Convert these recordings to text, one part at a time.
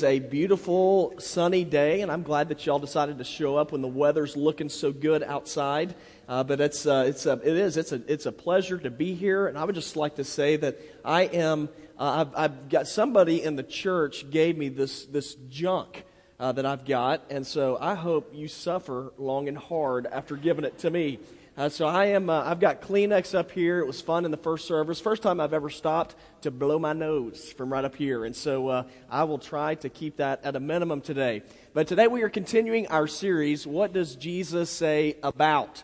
is a beautiful sunny day, and I'm glad that y'all decided to show up when the weather's looking so good outside. Uh, but it's, uh, it's a, it is it's a, it's a pleasure to be here, and I would just like to say that I am. Uh, I've, I've got somebody in the church gave me this this junk uh, that I've got, and so I hope you suffer long and hard after giving it to me. Uh, so I am. Uh, I've got Kleenex up here. It was fun in the first service. First time I've ever stopped to blow my nose from right up here, and so uh, I will try to keep that at a minimum today. But today we are continuing our series. What does Jesus say about?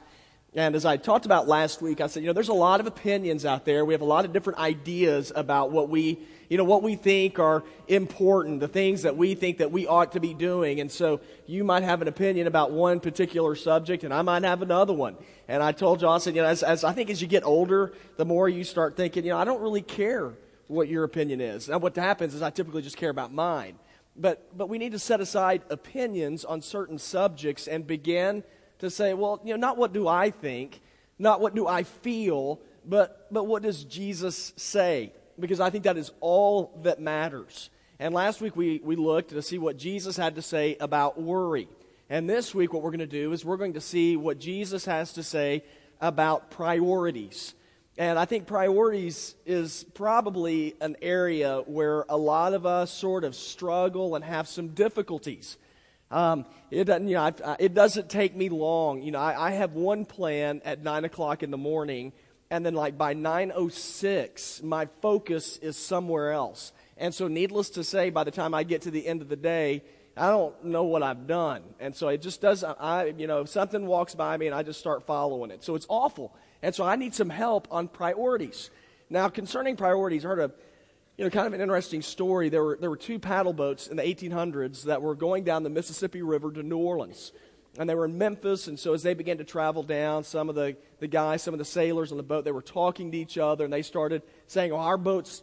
And as I talked about last week, I said, you know, there's a lot of opinions out there. We have a lot of different ideas about what we, you know, what we think are important, the things that we think that we ought to be doing. And so you might have an opinion about one particular subject, and I might have another one. And I told you, I said, you know, as, as I think as you get older, the more you start thinking, you know, I don't really care what your opinion is. Now, what happens is I typically just care about mine. But, but we need to set aside opinions on certain subjects and begin to say, well, you know, not what do I think, not what do I feel, but, but what does Jesus say? Because I think that is all that matters. And last week we, we looked to see what Jesus had to say about worry. And this week, what we're going to do is we're going to see what Jesus has to say about priorities. And I think priorities is probably an area where a lot of us sort of struggle and have some difficulties. Um, it, doesn't, you know, I, it doesn't take me long. You know, I, I have one plan at 9 o'clock in the morning, and then like by 9.06, my focus is somewhere else. And so needless to say, by the time I get to the end of the day, I don't know what I've done. And so it just does, I, you know, if something walks by me and I just start following it. So it's awful. And so I need some help on priorities. Now, concerning priorities, I heard a you know, kind of an interesting story. There were, there were two paddle boats in the 1800s that were going down the Mississippi River to New Orleans. And they were in Memphis, and so as they began to travel down, some of the, the guys, some of the sailors on the boat, they were talking to each other, and they started saying, oh, our boat's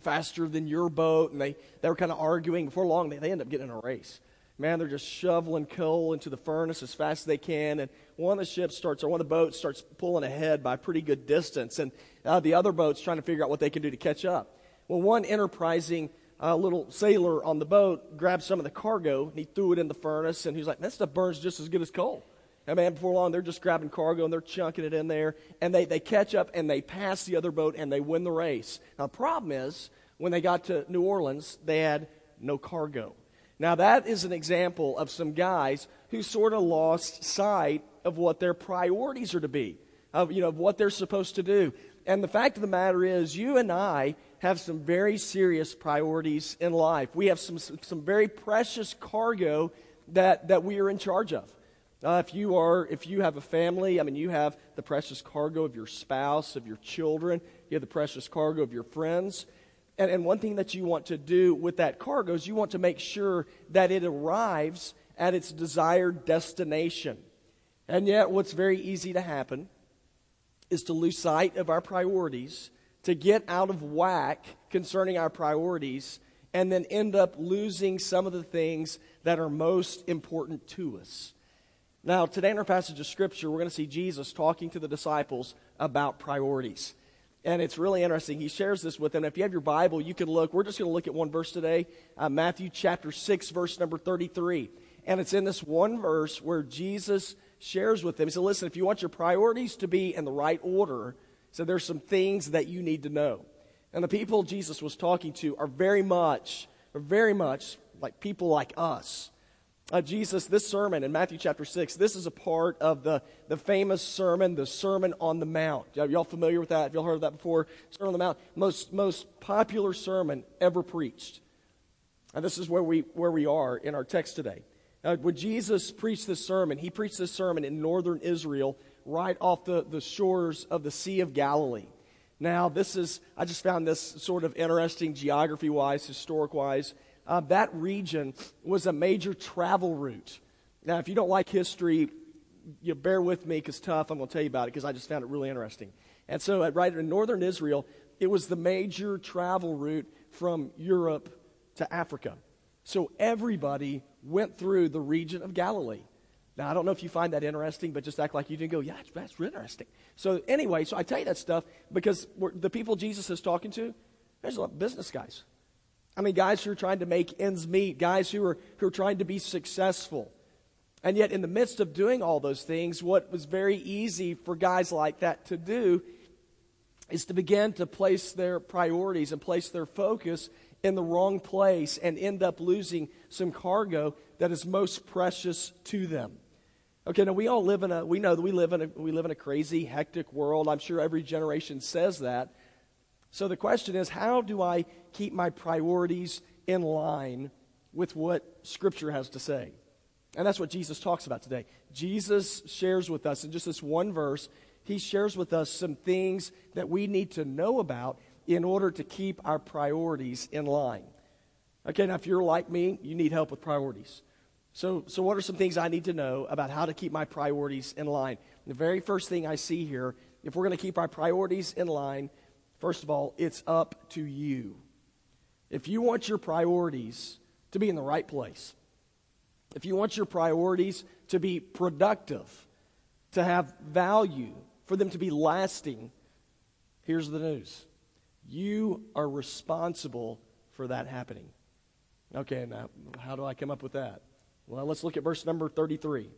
faster than your boat. And they, they were kind of arguing. Before long, they, they end up getting in a race. Man, they're just shoveling coal into the furnace as fast as they can. And one of the ships starts, or one of the boats starts pulling ahead by a pretty good distance. And uh, the other boat's trying to figure out what they can do to catch up. Well, one enterprising uh, little sailor on the boat grabbed some of the cargo and he threw it in the furnace. And he was like, that stuff burns just as good as coal. And man, before long, they're just grabbing cargo and they're chunking it in there. And they, they catch up and they pass the other boat and they win the race. Now, the problem is, when they got to New Orleans, they had no cargo. Now, that is an example of some guys who sort of lost sight of what their priorities are to be, of, you know, of what they're supposed to do. And the fact of the matter is, you and I have some very serious priorities in life. We have some, some very precious cargo that, that we are in charge of. Uh, if you are, if you have a family, I mean, you have the precious cargo of your spouse, of your children. You have the precious cargo of your friends. And, and one thing that you want to do with that cargo is you want to make sure that it arrives at its desired destination. And yet, what's very easy to happen is to lose sight of our priorities to get out of whack concerning our priorities and then end up losing some of the things that are most important to us. Now, today in our passage of Scripture, we're going to see Jesus talking to the disciples about priorities. And it's really interesting. He shares this with them. If you have your Bible, you can look. We're just going to look at one verse today uh, Matthew chapter 6, verse number 33. And it's in this one verse where Jesus shares with them. He said, Listen, if you want your priorities to be in the right order, so there's some things that you need to know. And the people Jesus was talking to are very much, are very much like people like us. Uh, Jesus, this sermon in Matthew chapter 6, this is a part of the, the famous sermon, the Sermon on the Mount. Y'all familiar with that? Have y'all heard of that before? Sermon on the Mount, most, most popular sermon ever preached. And this is where we, where we are in our text today. Uh, when Jesus preached this sermon, he preached this sermon in northern Israel right off the, the shores of the Sea of Galilee. Now, this is, I just found this sort of interesting geography wise, historic wise. Uh, that region was a major travel route. Now, if you don't like history, you bear with me because tough. I'm going to tell you about it because I just found it really interesting. And so, uh, right in northern Israel, it was the major travel route from Europe to Africa. So everybody went through the region of Galilee. Now, I don't know if you find that interesting, but just act like you didn't go, yeah, that's really interesting. So, anyway, so I tell you that stuff because the people Jesus is talking to, there's a lot of business guys. I mean, guys who are trying to make ends meet, guys who are, who are trying to be successful. And yet, in the midst of doing all those things, what was very easy for guys like that to do is to begin to place their priorities and place their focus in the wrong place and end up losing some cargo that is most precious to them. Okay, now we all live in a, we know that we live in a, we live in a crazy, hectic world. I'm sure every generation says that. So the question is, how do I keep my priorities in line with what Scripture has to say? And that's what Jesus talks about today. Jesus shares with us in just this one verse, he shares with us some things that we need to know about in order to keep our priorities in line. Okay, now if you're like me, you need help with priorities. So, so what are some things I need to know about how to keep my priorities in line? The very first thing I see here, if we're going to keep our priorities in line, first of all, it's up to you. If you want your priorities to be in the right place, if you want your priorities to be productive, to have value, for them to be lasting, here's the news you are responsible for that happening. Okay, now, how do I come up with that? Well, let's look at verse number 33.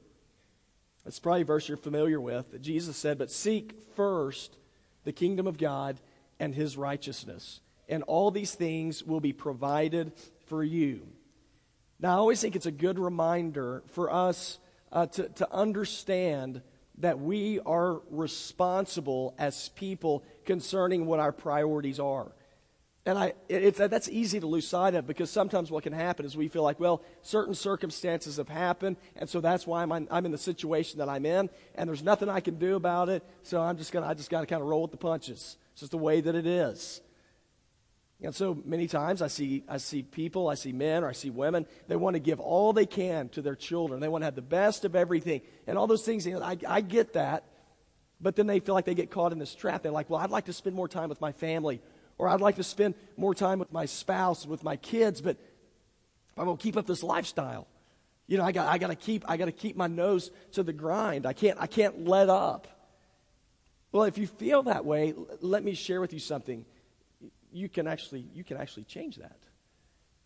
It's probably a verse you're familiar with Jesus said, But seek first the kingdom of God and his righteousness, and all these things will be provided for you. Now, I always think it's a good reminder for us uh, to, to understand that we are responsible as people concerning what our priorities are. And I, it's, that's easy to lose sight of because sometimes what can happen is we feel like, well, certain circumstances have happened, and so that's why I'm, I'm in the situation that I'm in, and there's nothing I can do about it, so I'm just gonna, I just got to kind of roll with the punches. It's just the way that it is. And so many times I see, I see people, I see men, or I see women, they want to give all they can to their children. They want to have the best of everything. And all those things, you know, I, I get that. But then they feel like they get caught in this trap. They're like, well, I'd like to spend more time with my family, or I'd like to spend more time with my spouse, with my kids, but I'm going to keep up this lifestyle. You know, I got, I got to keep, I got to keep my nose to the grind. I can't, I can't let up. Well, if you feel that way, let me share with you something you can actually you can actually change that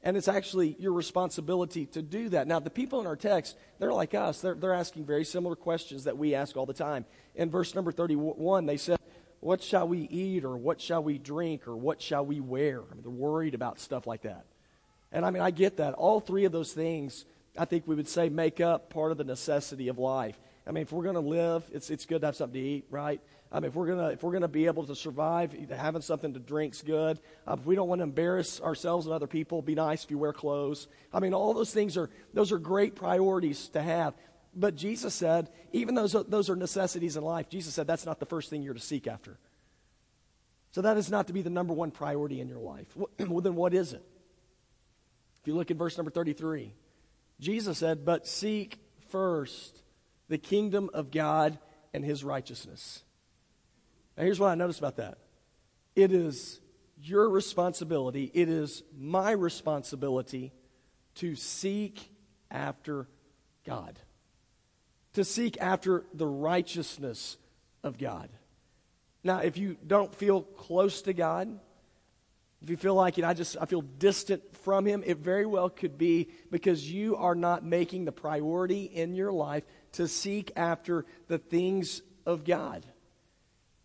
and it's actually your responsibility to do that now the people in our text they're like us they're, they're asking very similar questions that we ask all the time in verse number 31 they said what shall we eat or what shall we drink or what shall we wear I mean, they're worried about stuff like that and i mean i get that all three of those things i think we would say make up part of the necessity of life i mean if we're going to live it's, it's good to have something to eat right um, if we're gonna if we're gonna be able to survive, having something to drink's good. Uh, if we don't want to embarrass ourselves and other people, be nice if you wear clothes. I mean, all those things are those are great priorities to have. But Jesus said, even those those are necessities in life. Jesus said that's not the first thing you're to seek after. So that is not to be the number one priority in your life. well, then what is it? If you look at verse number 33, Jesus said, But seek first the kingdom of God and his righteousness. Now, here's what I noticed about that it is your responsibility, it is my responsibility to seek after God, to seek after the righteousness of God. Now, if you don't feel close to God, if you feel like you know, I just I feel distant from him, it very well could be because you are not making the priority in your life to seek after the things of God.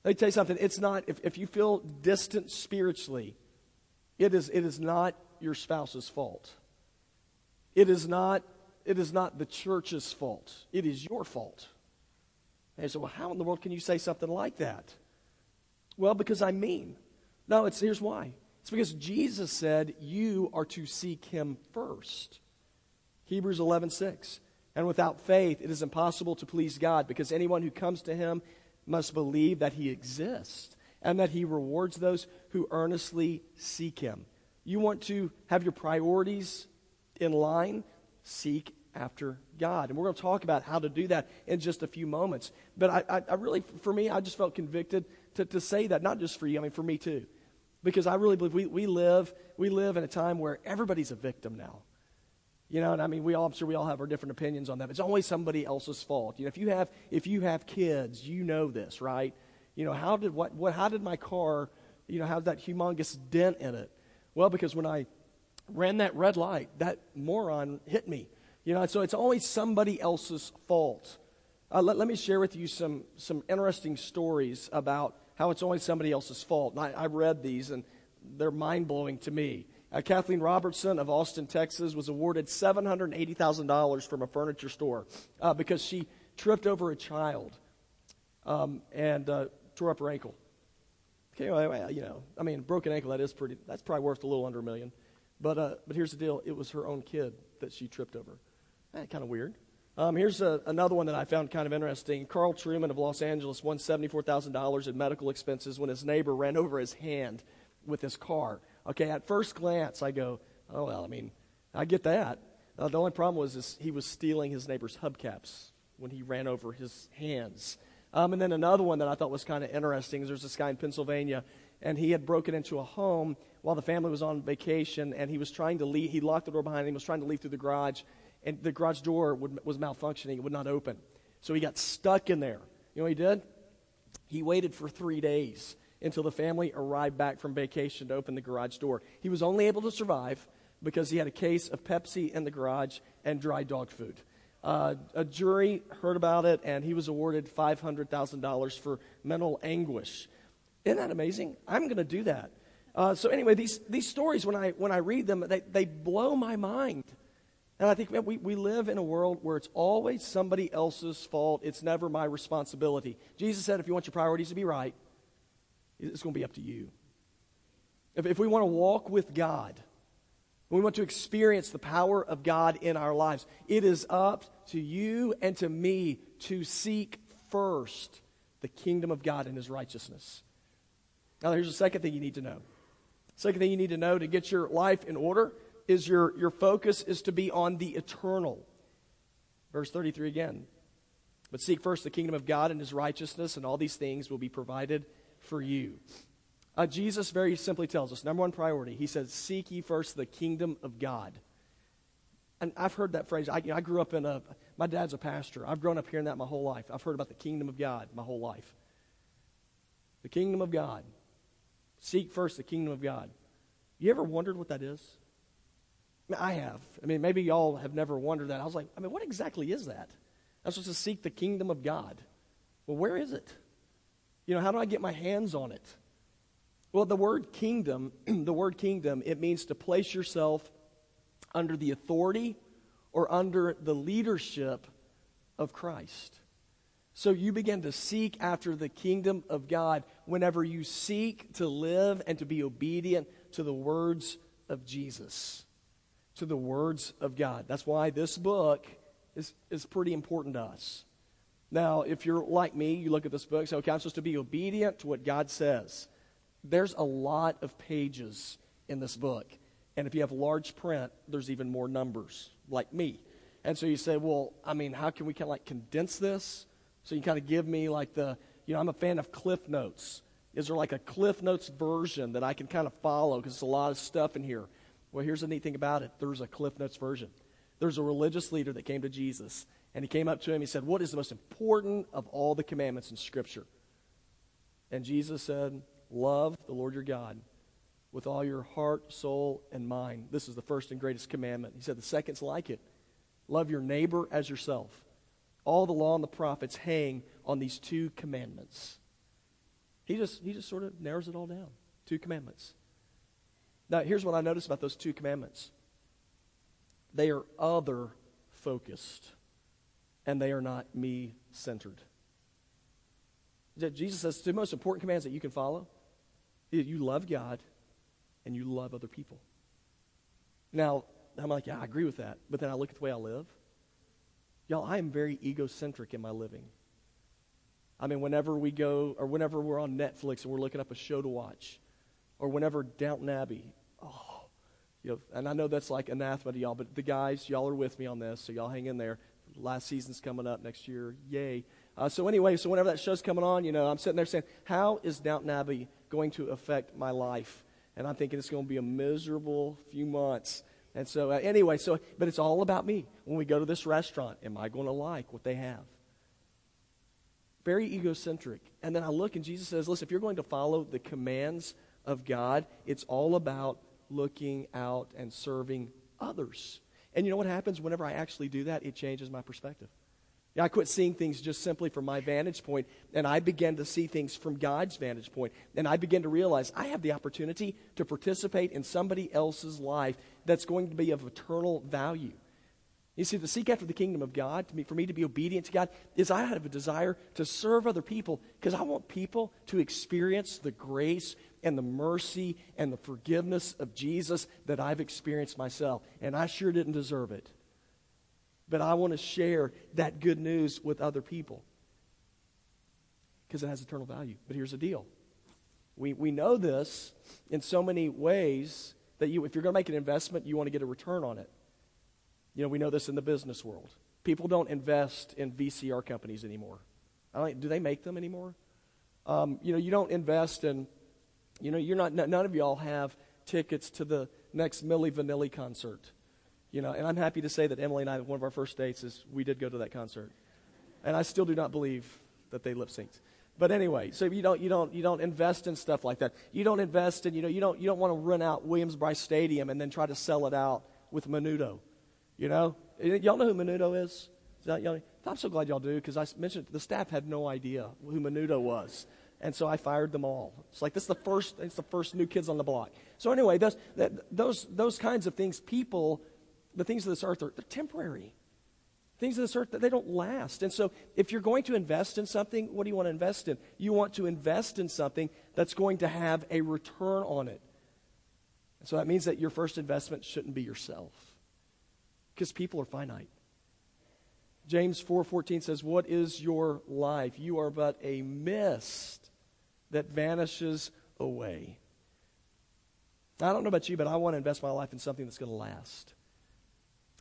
Let me tell you something. It's not, if, if you feel distant spiritually, it is, it is not your spouse's fault. It is not, it is not the church's fault. It is your fault. And so, well, how in the world can you say something like that? Well, because I mean. No, it's, here's why. It's because Jesus said you are to seek him first. Hebrews 11, 6. And without faith, it is impossible to please God because anyone who comes to him must believe that he exists and that he rewards those who earnestly seek him. You want to have your priorities in line? Seek after God. And we're going to talk about how to do that in just a few moments. But I, I, I really, for me, I just felt convicted to, to say that, not just for you, I mean, for me too. Because I really believe we, we, live, we live in a time where everybody's a victim now. You know, and I mean, we all, I'm sure we all have our different opinions on that. It's always somebody else's fault. You know, if you have, if you have kids, you know this, right? You know, how did, what, what, how did my car, you know, have that humongous dent in it? Well, because when I, ran that red light. That moron hit me. You know, so it's always somebody else's fault. Uh, let, let, me share with you some, some interesting stories about how it's always somebody else's fault. And I, I read these, and they're mind blowing to me. Uh, Kathleen Robertson of Austin, Texas, was awarded $780,000 from a furniture store uh, because she tripped over a child um, and uh, tore up her ankle. Okay, well, you know, I mean, broken ankle, that is pretty, that's probably worth a little under a million. But, uh, but here's the deal it was her own kid that she tripped over. Eh, kind of weird. Um, here's a, another one that I found kind of interesting. Carl Truman of Los Angeles won $74,000 in medical expenses when his neighbor ran over his hand with his car. Okay, at first glance, I go, oh, well, I mean, I get that. Uh, the only problem was is he was stealing his neighbor's hubcaps when he ran over his hands. Um, and then another one that I thought was kind of interesting is there's this guy in Pennsylvania, and he had broken into a home while the family was on vacation, and he was trying to leave. He locked the door behind him. Was trying to leave through the garage, and the garage door would, was malfunctioning. It would not open. So he got stuck in there. You know what he did? He waited for three days until the family arrived back from vacation to open the garage door. He was only able to survive because he had a case of Pepsi in the garage and dry dog food. Uh, a jury heard about it, and he was awarded $500,000 for mental anguish. Isn't that amazing? I'm going to do that. Uh, so anyway, these, these stories, when I, when I read them, they, they blow my mind. And I think man, we, we live in a world where it's always somebody else's fault. It's never my responsibility. Jesus said, if you want your priorities to be right, it's going to be up to you. If, if we want to walk with God, we want to experience the power of God in our lives, it is up to you and to me to seek first the kingdom of God and his righteousness. Now, here's the second thing you need to know. Second thing you need to know to get your life in order is your, your focus is to be on the eternal. Verse 33 again. But seek first the kingdom of God and his righteousness, and all these things will be provided for you. Uh, Jesus very simply tells us number one priority. He says, Seek ye first the kingdom of God. And I've heard that phrase. I, you know, I grew up in a, my dad's a pastor. I've grown up hearing that my whole life. I've heard about the kingdom of God my whole life. The kingdom of God. Seek first the kingdom of God. You ever wondered what that is? I have. I mean, maybe y'all have never wondered that. I was like, I mean, what exactly is that? I'm supposed to seek the kingdom of God. Well, where is it? You know, how do I get my hands on it? Well, the word kingdom, the word kingdom, it means to place yourself under the authority or under the leadership of Christ. So you begin to seek after the kingdom of God whenever you seek to live and to be obedient to the words of Jesus, to the words of God. That's why this book is, is pretty important to us. Now, if you're like me, you look at this book, say, okay, I'm supposed to be obedient to what God says. There's a lot of pages in this book. And if you have large print, there's even more numbers, like me. And so you say, well, I mean, how can we kind of like condense this? So you kind of give me like the, you know, I'm a fan of Cliff Notes. Is there like a Cliff Notes version that I can kind of follow? Because there's a lot of stuff in here. Well, here's the neat thing about it there's a Cliff Notes version. There's a religious leader that came to Jesus, and he came up to him. He said, What is the most important of all the commandments in Scripture? And Jesus said, Love the Lord your God with all your heart, soul, and mind. This is the first and greatest commandment. He said, The second's like it love your neighbor as yourself. All the law and the prophets hang on these two commandments. He just, he just sort of narrows it all down. Two commandments. Now, here's what I notice about those two commandments they are other focused, and they are not me centered. Jesus says the most important commands that you can follow you love God and you love other people. Now, I'm like, yeah, I agree with that. But then I look at the way I live. Y'all, I am very egocentric in my living. I mean, whenever we go, or whenever we're on Netflix and we're looking up a show to watch, or whenever Downton Abbey, oh, you know, and I know that's like anathema to y'all, but the guys, y'all are with me on this, so y'all hang in there. Last season's coming up next year. Yay. Uh, so, anyway, so whenever that show's coming on, you know, I'm sitting there saying, how is Downton Abbey going to affect my life? And I'm thinking it's going to be a miserable few months. And so, uh, anyway, so, but it's all about me. When we go to this restaurant, am I going to like what they have? very egocentric. And then I look and Jesus says, listen, if you're going to follow the commands of God, it's all about looking out and serving others. And you know what happens whenever I actually do that? It changes my perspective. I quit seeing things just simply from my vantage point, and I began to see things from God's vantage point. And I began to realize I have the opportunity to participate in somebody else's life that's going to be of eternal value. You see, to seek after the kingdom of God, me, for me to be obedient to God, is I have a desire to serve other people because I want people to experience the grace and the mercy and the forgiveness of Jesus that I've experienced myself. And I sure didn't deserve it. But I want to share that good news with other people because it has eternal value. But here's the deal we, we know this in so many ways that you, if you're going to make an investment, you want to get a return on it. You know, we know this in the business world. People don't invest in VCR companies anymore. do they make them anymore? Um, you know, you don't invest in, you know, you're not, none of y'all have tickets to the next Milli Vanilli concert. You know, and I'm happy to say that Emily and I, one of our first dates is we did go to that concert. And I still do not believe that they lip synced. But anyway, so you don't, you don't, you don't invest in stuff like that. You don't invest in, you know, you don't, you don't want to rent out Williams-Brice Stadium and then try to sell it out with Menudo. You know, y'all know who Menudo is? is that, y'all, I'm so glad y'all do because I mentioned the staff had no idea who Menudo was, and so I fired them all. It's like this is the first, it's the first new kids on the block. So anyway, those that, those those kinds of things, people, the things of this earth are they're temporary. Things of this earth that they don't last, and so if you're going to invest in something, what do you want to invest in? You want to invest in something that's going to have a return on it. And so that means that your first investment shouldn't be yourself because people are finite. James 4:14 says, "What is your life? You are but a mist that vanishes away." I don't know about you, but I want to invest my life in something that's going to last.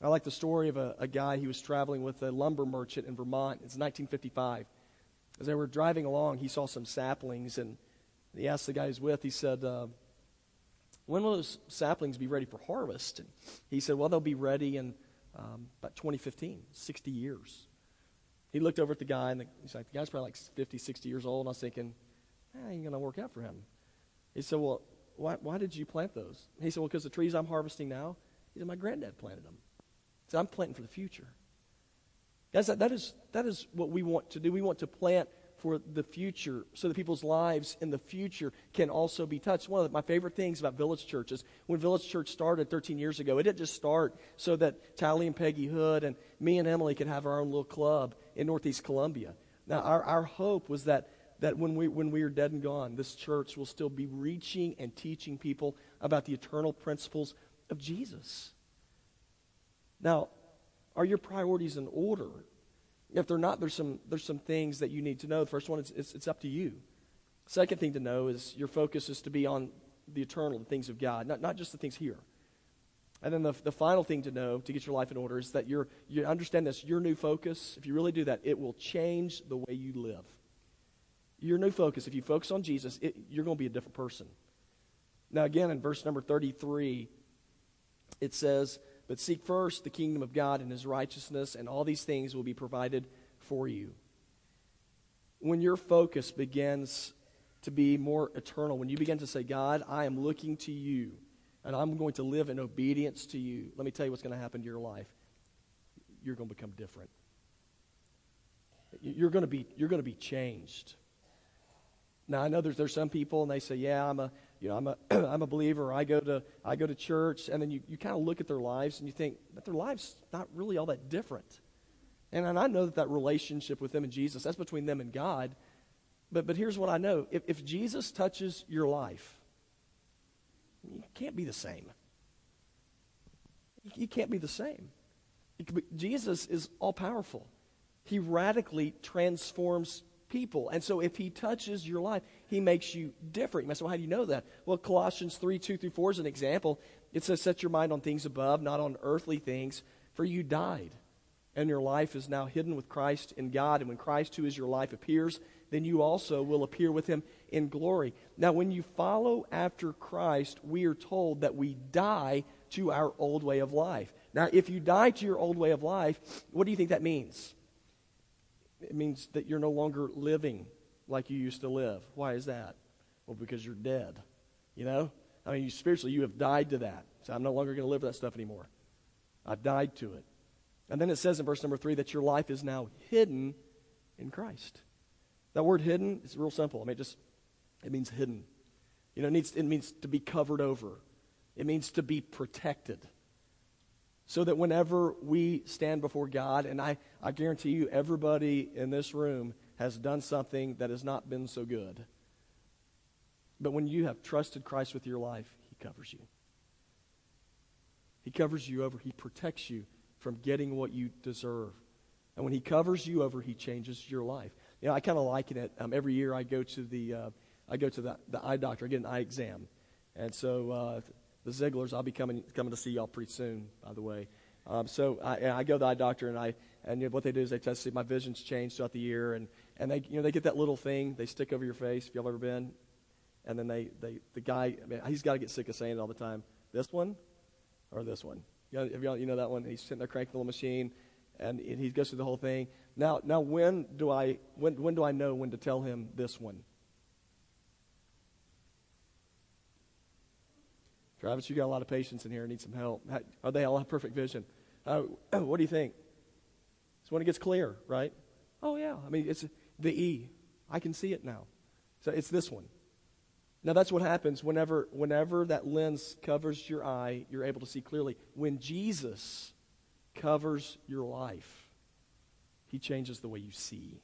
I like the story of a, a guy he was traveling with a lumber merchant in Vermont. It's 1955. As they were driving along, he saw some saplings, and he asked the guy he's with, he said, uh, When will those saplings be ready for harvest? And he said, Well, they'll be ready in um, about 2015, 60 years. He looked over at the guy, and the, he's like, the guy's probably like 50, 60 years old. And I was thinking, eh, ain't going to work out for him. He said, well, why, why did you plant those? He said, well, because the trees I'm harvesting now, he said, my granddad planted them. He said, I'm planting for the future. Guys, that, that, is, that is what we want to do. We want to plant for the future so that people's lives in the future can also be touched. One of my favorite things about Village Church is when Village Church started 13 years ago, it didn't just start so that Tally and Peggy Hood and me and Emily could have our own little club in Northeast Columbia. Now, our, our hope was that, that when, we, when we are dead and gone, this church will still be reaching and teaching people about the eternal principles of Jesus. Now, are your priorities in order? If they're not, there's some, there's some things that you need to know. The first one is it's, it's up to you. Second thing to know is your focus is to be on the eternal, the things of God, not, not just the things here. And then the, the final thing to know to get your life in order is that you're, you understand this, your new focus, if you really do that, it will change the way you live. Your new focus, if you focus on Jesus, it, you're going to be a different person. Now, again, in verse number 33, it says, but seek first the kingdom of God and his righteousness, and all these things will be provided for you. When your focus begins to be more eternal, when you begin to say, God, I am looking to you, and I'm going to live in obedience to you, let me tell you what's going to happen to your life. You're going to become different. You're going to be, you're going to be changed. Now, I know there's, there's some people, and they say, Yeah, I'm a, you know, I'm a, I'm a believer, I go to, I go to church, and then you, you kind of look at their lives and you think that their life's not really all that different. And, and I know that that relationship with them and Jesus, that's between them and God. But, but here's what I know if, if Jesus touches your life, you can't be the same. You can't be the same. Jesus is all powerful. He radically transforms people. And so if he touches your life, he makes you different. You might say, well, how do you know that? Well, Colossians 3 2 through 4 is an example. It says, Set your mind on things above, not on earthly things, for you died, and your life is now hidden with Christ in God. And when Christ, who is your life, appears, then you also will appear with him in glory. Now, when you follow after Christ, we are told that we die to our old way of life. Now, if you die to your old way of life, what do you think that means? It means that you're no longer living like you used to live. Why is that? Well, because you're dead. You know? I mean, you, spiritually, you have died to that. So I'm no longer going to live that stuff anymore. I've died to it. And then it says in verse number three that your life is now hidden in Christ. That word hidden is real simple. I mean, it just it means hidden. You know, it, needs, it means to be covered over. It means to be protected. So that whenever we stand before God, and I, I guarantee you, everybody in this room has done something that has not been so good. But when you have trusted Christ with your life, He covers you. He covers you over. He protects you from getting what you deserve. And when He covers you over, He changes your life. You know, I kind of liken it. Um, every year I go to the, uh, I go to the, the eye doctor. I get an eye exam. And so uh, the Zigglers, I'll be coming, coming to see y'all pretty soon, by the way. Um, so I, I, go to the eye doctor, and I and you know, what they do is they test see my vision's changed throughout the year, and and they you know they get that little thing they stick over your face. If y'all ever been, and then they, they the guy I mean, he's got to get sick of saying it all the time. This one, or this one. You know, y'all, you know that one? He's sitting there cranking the little machine, and, and he goes through the whole thing. Now, now when do I when when do I know when to tell him this one? Travis, you got a lot of patience in here and need some help. Are they all have perfect vision? Uh, what do you think? It's when it gets clear, right? Oh yeah. I mean, it's the E. I can see it now. So it's this one. Now that's what happens whenever whenever that lens covers your eye, you're able to see clearly. When Jesus covers your life, he changes the way you see.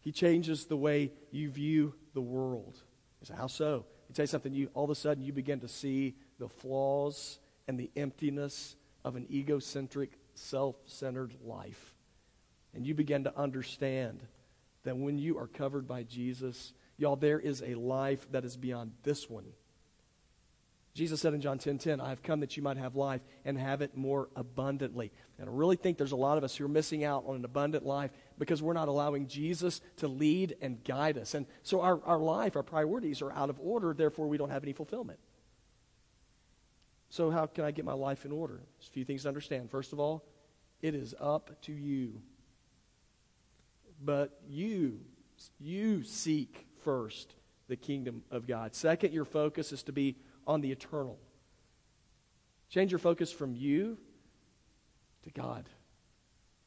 He changes the way you view the world. You say, how so? You tell you something, you all of a sudden you begin to see the flaws and the emptiness of an egocentric, self-centered life. And you begin to understand that when you are covered by Jesus, Y'all, there is a life that is beyond this one. Jesus said in John 10 10, I have come that you might have life and have it more abundantly. And I really think there's a lot of us who are missing out on an abundant life because we're not allowing Jesus to lead and guide us. And so our, our life, our priorities are out of order, therefore we don't have any fulfillment. So, how can I get my life in order? There's a few things to understand. First of all, it is up to you. But you, you seek first the kingdom of God. Second, your focus is to be on the eternal. Change your focus from you to God.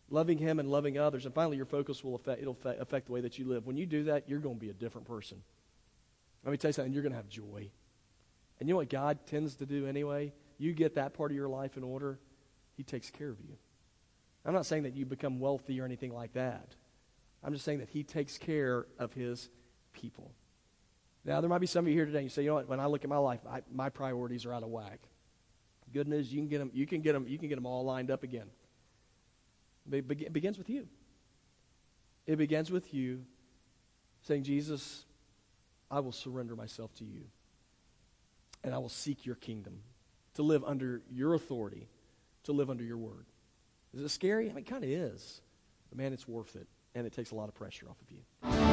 Loving Him and loving others. And finally, your focus will affect, it'll affect the way that you live. When you do that, you're going to be a different person. Let me tell you something, you're going to have joy. And you know what God tends to do anyway? You get that part of your life in order, He takes care of you. I'm not saying that you become wealthy or anything like that. I'm just saying that He takes care of His people. Now, there might be some of you here today, and you say, you know what, when I look at my life, I, my priorities are out of whack. Good news, you can get them, you can get them, you can get them all lined up again. It begins with you. It begins with you saying, Jesus, I will surrender myself to you. And I will seek your kingdom, to live under your authority, to live under your word. Is it scary? I mean, it kind of is. But man, it's worth it. And it takes a lot of pressure off of you.